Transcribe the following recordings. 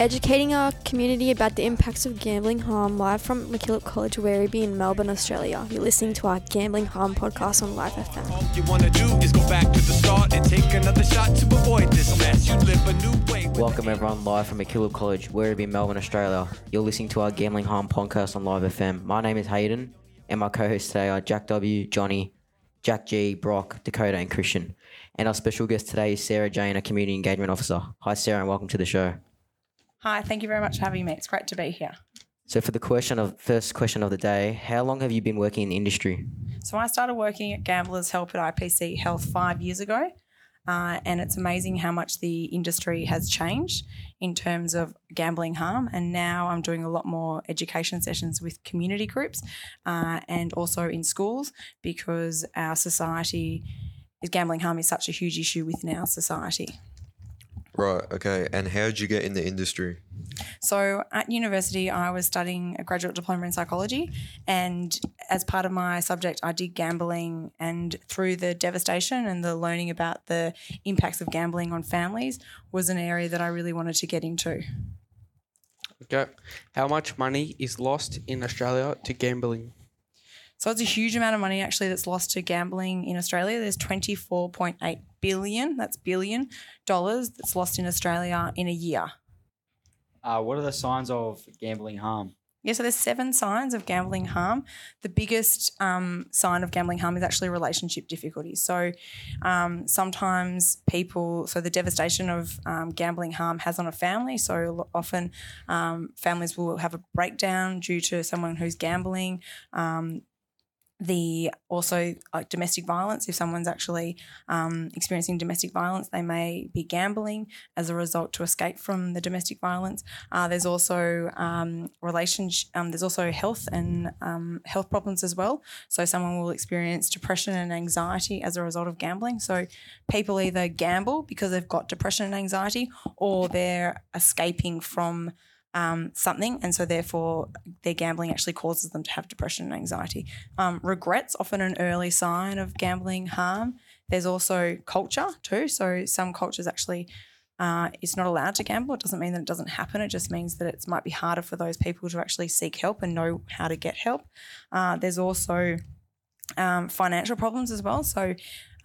educating our community about the impacts of gambling harm live from MacKillop College, Werribee in Melbourne, Australia. You're listening to our Gambling Harm podcast on Live FM. All you wanna do is go back to the start and take another shot to avoid this mess. You live a new way. Welcome everyone live from MacKillop College, Werribee, Melbourne, Australia. You're listening to our Gambling Harm podcast on Live FM. My name is Hayden, and my co-hosts today are Jack W, Johnny, Jack G, Brock, Dakota, and Christian. And our special guest today is Sarah Jane, a community engagement officer. Hi Sarah, and welcome to the show. Hi, thank you very much for having me. It's great to be here. So for the question of first question of the day, how long have you been working in the industry? So I started working at Gamblers Help at IPC Health five years ago, uh, and it's amazing how much the industry has changed in terms of gambling harm. And now I'm doing a lot more education sessions with community groups uh, and also in schools because our society is gambling harm is such a huge issue within our society. Right. Okay. And how did you get in the industry? So at university, I was studying a graduate diploma in psychology, and as part of my subject, I did gambling. And through the devastation and the learning about the impacts of gambling on families, was an area that I really wanted to get into. Okay. How much money is lost in Australia to gambling? So it's a huge amount of money actually that's lost to gambling in Australia. There's 24.8 billion, that's billion dollars that's lost in Australia in a year. Uh, what are the signs of gambling harm? Yeah, so there's seven signs of gambling harm. The biggest um, sign of gambling harm is actually relationship difficulties. So um, sometimes people, so the devastation of um, gambling harm has on a family. So often um, families will have a breakdown due to someone who's gambling. The also like domestic violence. If someone's actually um, experiencing domestic violence, they may be gambling as a result to escape from the domestic violence. Uh, there's also um, relationship. Um, there's also health and um, health problems as well. So someone will experience depression and anxiety as a result of gambling. So people either gamble because they've got depression and anxiety, or they're escaping from um, something, and so therefore their gambling actually causes them to have depression and anxiety. Um, regret's often an early sign of gambling harm. There's also culture too. So some cultures actually. Uh, it's not allowed to gamble. It doesn't mean that it doesn't happen. It just means that it might be harder for those people to actually seek help and know how to get help. Uh, there's also um, financial problems as well. So,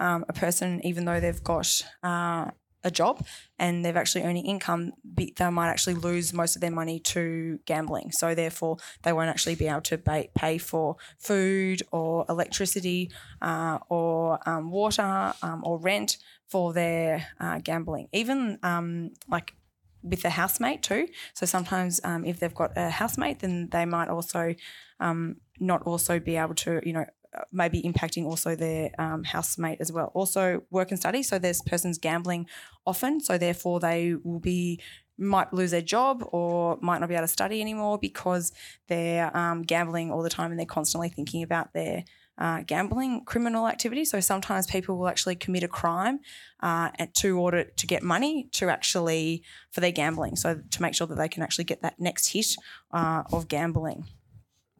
um, a person, even though they've got uh, a job and they've actually earning income, they might actually lose most of their money to gambling. So, therefore, they won't actually be able to pay, for food or electricity uh, or um, water um, or rent for their uh, gambling. Even um, like with a housemate too. So sometimes um, if they've got a housemate, then they might also um, not also be able to, you know, maybe impacting also their um, housemate as well. Also work and study. So this person's gambling often, so therefore they will be might lose their job or might not be able to study anymore because they're um, gambling all the time and they're constantly thinking about their uh, gambling criminal activity. So sometimes people will actually commit a crime uh, to order to get money to actually for their gambling. So to make sure that they can actually get that next hit uh, of gambling.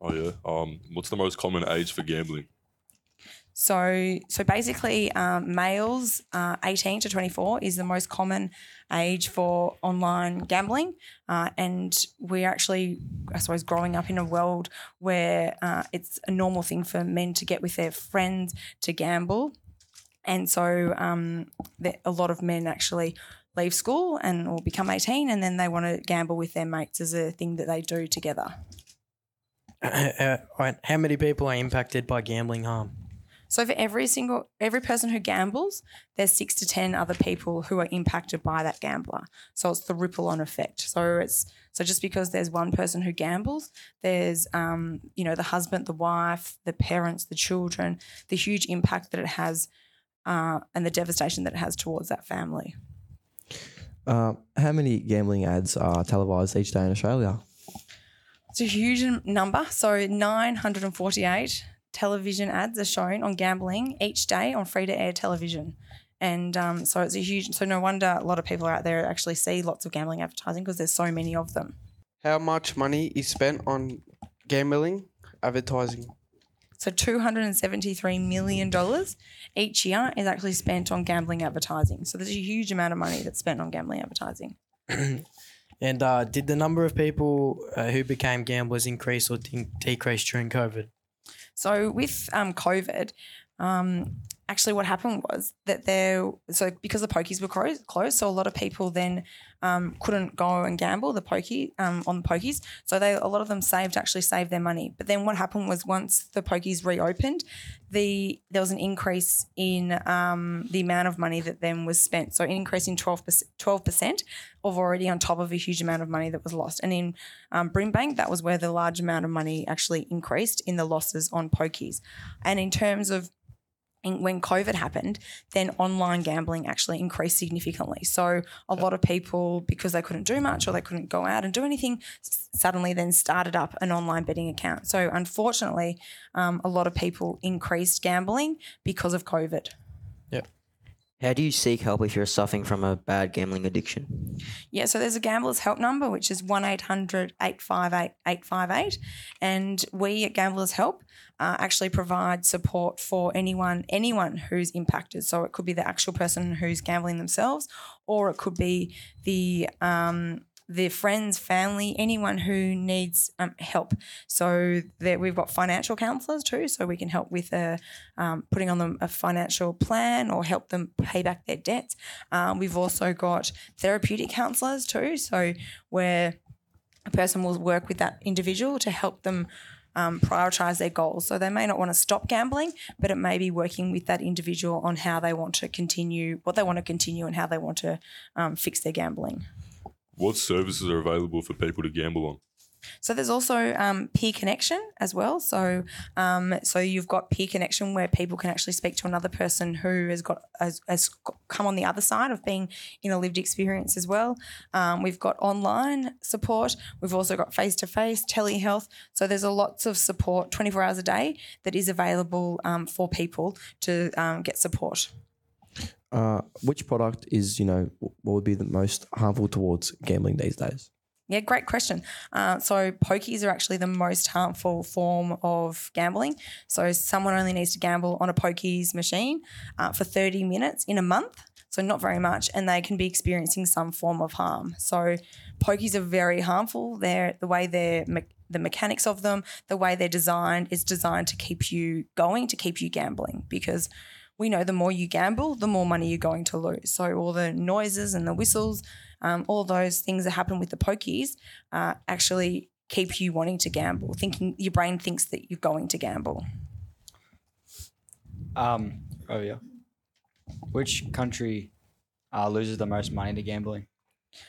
Oh yeah. Um, what's the most common age for gambling? So, so basically, um, males uh, 18 to 24 is the most common age for online gambling. Uh, and we're actually, I suppose, growing up in a world where uh, it's a normal thing for men to get with their friends to gamble. And so um, the, a lot of men actually leave school and or become 18 and then they want to gamble with their mates as a thing that they do together. Uh, right. How many people are impacted by gambling harm? So for every single every person who gambles, there's six to ten other people who are impacted by that gambler. So it's the ripple on effect. So it's so just because there's one person who gambles, there's um, you know the husband, the wife, the parents, the children, the huge impact that it has, uh, and the devastation that it has towards that family. Uh, how many gambling ads are televised each day in Australia? It's a huge number. So 948 television ads are shown on gambling each day on free to air television. And um, so it's a huge, so no wonder a lot of people out there actually see lots of gambling advertising because there's so many of them. How much money is spent on gambling advertising? So $273 million each year is actually spent on gambling advertising. So there's a huge amount of money that's spent on gambling advertising. And uh, did the number of people uh, who became gamblers increase or de- decrease during COVID? So with um, COVID, um, actually what happened was that there, so because the pokies were closed, closed so a lot of people then um, couldn't go and gamble the pokey um, on the pokies. So they a lot of them saved actually saved their money. But then what happened was once the pokies reopened, the there was an increase in um, the amount of money that then was spent. So an increase in 12 percent of already on top of a huge amount of money that was lost. And in um, Brimbank, that was where the large amount of money actually increased in the losses on pokies. And in terms of when COVID happened, then online gambling actually increased significantly. So a lot of people, because they couldn't do much or they couldn't go out and do anything, suddenly then started up an online betting account. So unfortunately, um, a lot of people increased gambling because of COVID. How do you seek help if you're suffering from a bad gambling addiction? Yeah, so there's a gambler's help number, which is 1 800 858 858. And we at Gamblers Help uh, actually provide support for anyone anyone who's impacted. So it could be the actual person who's gambling themselves, or it could be the um, their friends, family, anyone who needs um, help. So there, we've got financial counsellors too, so we can help with uh, um, putting on them a financial plan or help them pay back their debts. Um, we've also got therapeutic counsellors too, so where a person will work with that individual to help them um, prioritize their goals. So they may not want to stop gambling, but it may be working with that individual on how they want to continue, what they want to continue, and how they want to um, fix their gambling. What services are available for people to gamble on? So there's also um, peer connection as well. So um, so you've got peer connection where people can actually speak to another person who has got has, has come on the other side of being in a lived experience as well. Um, we've got online support. We've also got face to face telehealth. So there's a lots of support 24 hours a day that is available um, for people to um, get support. Uh, which product is you know what would be the most harmful towards gambling these days? Yeah, great question. Uh, so, pokies are actually the most harmful form of gambling. So, someone only needs to gamble on a pokies machine uh, for 30 minutes in a month. So, not very much, and they can be experiencing some form of harm. So, pokies are very harmful. They're the way they're. Me- the mechanics of them, the way they're designed, is designed to keep you going, to keep you gambling. Because we know the more you gamble, the more money you're going to lose. So all the noises and the whistles, um, all those things that happen with the pokies, uh, actually keep you wanting to gamble. Thinking your brain thinks that you're going to gamble. Um, oh yeah. Which country uh, loses the most money to gambling?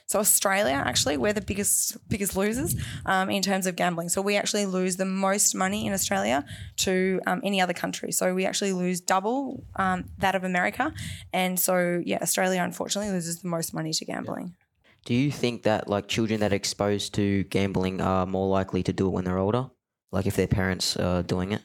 So Australia, actually, we're the biggest biggest losers um, in terms of gambling. So we actually lose the most money in Australia to um, any other country. So we actually lose double um, that of America, and so yeah, Australia unfortunately loses the most money to gambling. Do you think that like children that are exposed to gambling are more likely to do it when they're older? Like if their parents are doing it?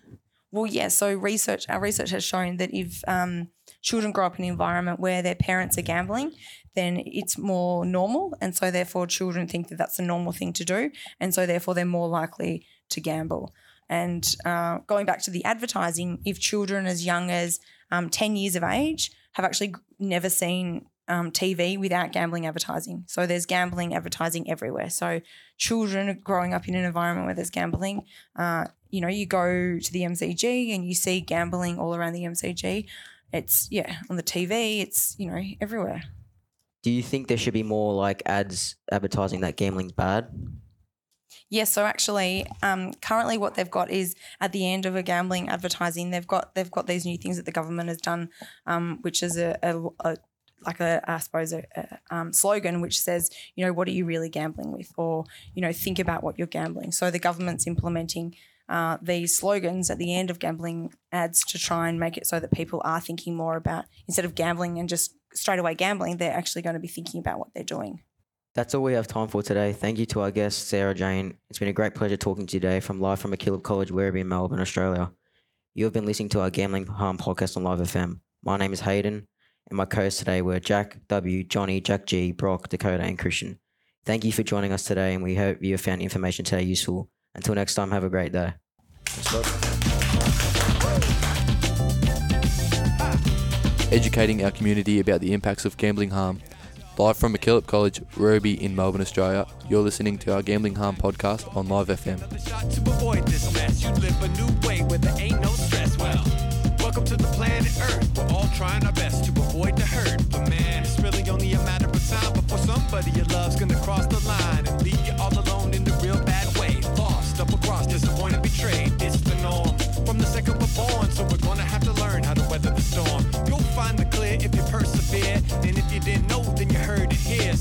Well, yeah. So research, our research has shown that if um, children grow up in an environment where their parents are gambling, then it's more normal, and so therefore children think that that's a normal thing to do, and so therefore they're more likely to gamble. And uh, going back to the advertising, if children as young as um, ten years of age have actually never seen um, TV without gambling advertising. So there's gambling advertising everywhere. So children growing up in an environment where there's gambling, uh, you know, you go to the MCG and you see gambling all around the MCG. It's yeah on the TV. It's you know everywhere. Do you think there should be more like ads advertising that gambling's bad? Yes, so actually, um, currently what they've got is at the end of a gambling advertising, they've got they've got these new things that the government has done, um, which is a, a, a like a I suppose a, a um, slogan which says, you know, what are you really gambling with, or you know, think about what you're gambling. So the government's implementing uh, these slogans at the end of gambling ads to try and make it so that people are thinking more about instead of gambling and just straight away gambling, they're actually going to be thinking about what they're doing. That's all we have time for today. Thank you to our guest, Sarah Jane. It's been a great pleasure talking to you today from live from MacKillop College, Werribee in Melbourne, Australia. You have been listening to our Gambling Harm podcast on Live FM. My name is Hayden, and my co-hosts today were Jack W, Johnny, Jack G, Brock, Dakota, and Christian. Thank you for joining us today, and we hope you have found information today useful. Until next time, have a great day. Educating our community about the impacts of gambling harm. Live from MacKillop College, Werribee in Melbourne, Australia, you're listening to our Gambling Harm podcast on Live FM. Welcome to the planet Earth. We're all trying our best to avoid the hurt. But man, it's really only a matter of time before somebody you love's gonna cross the line.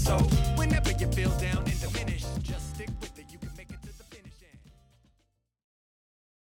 so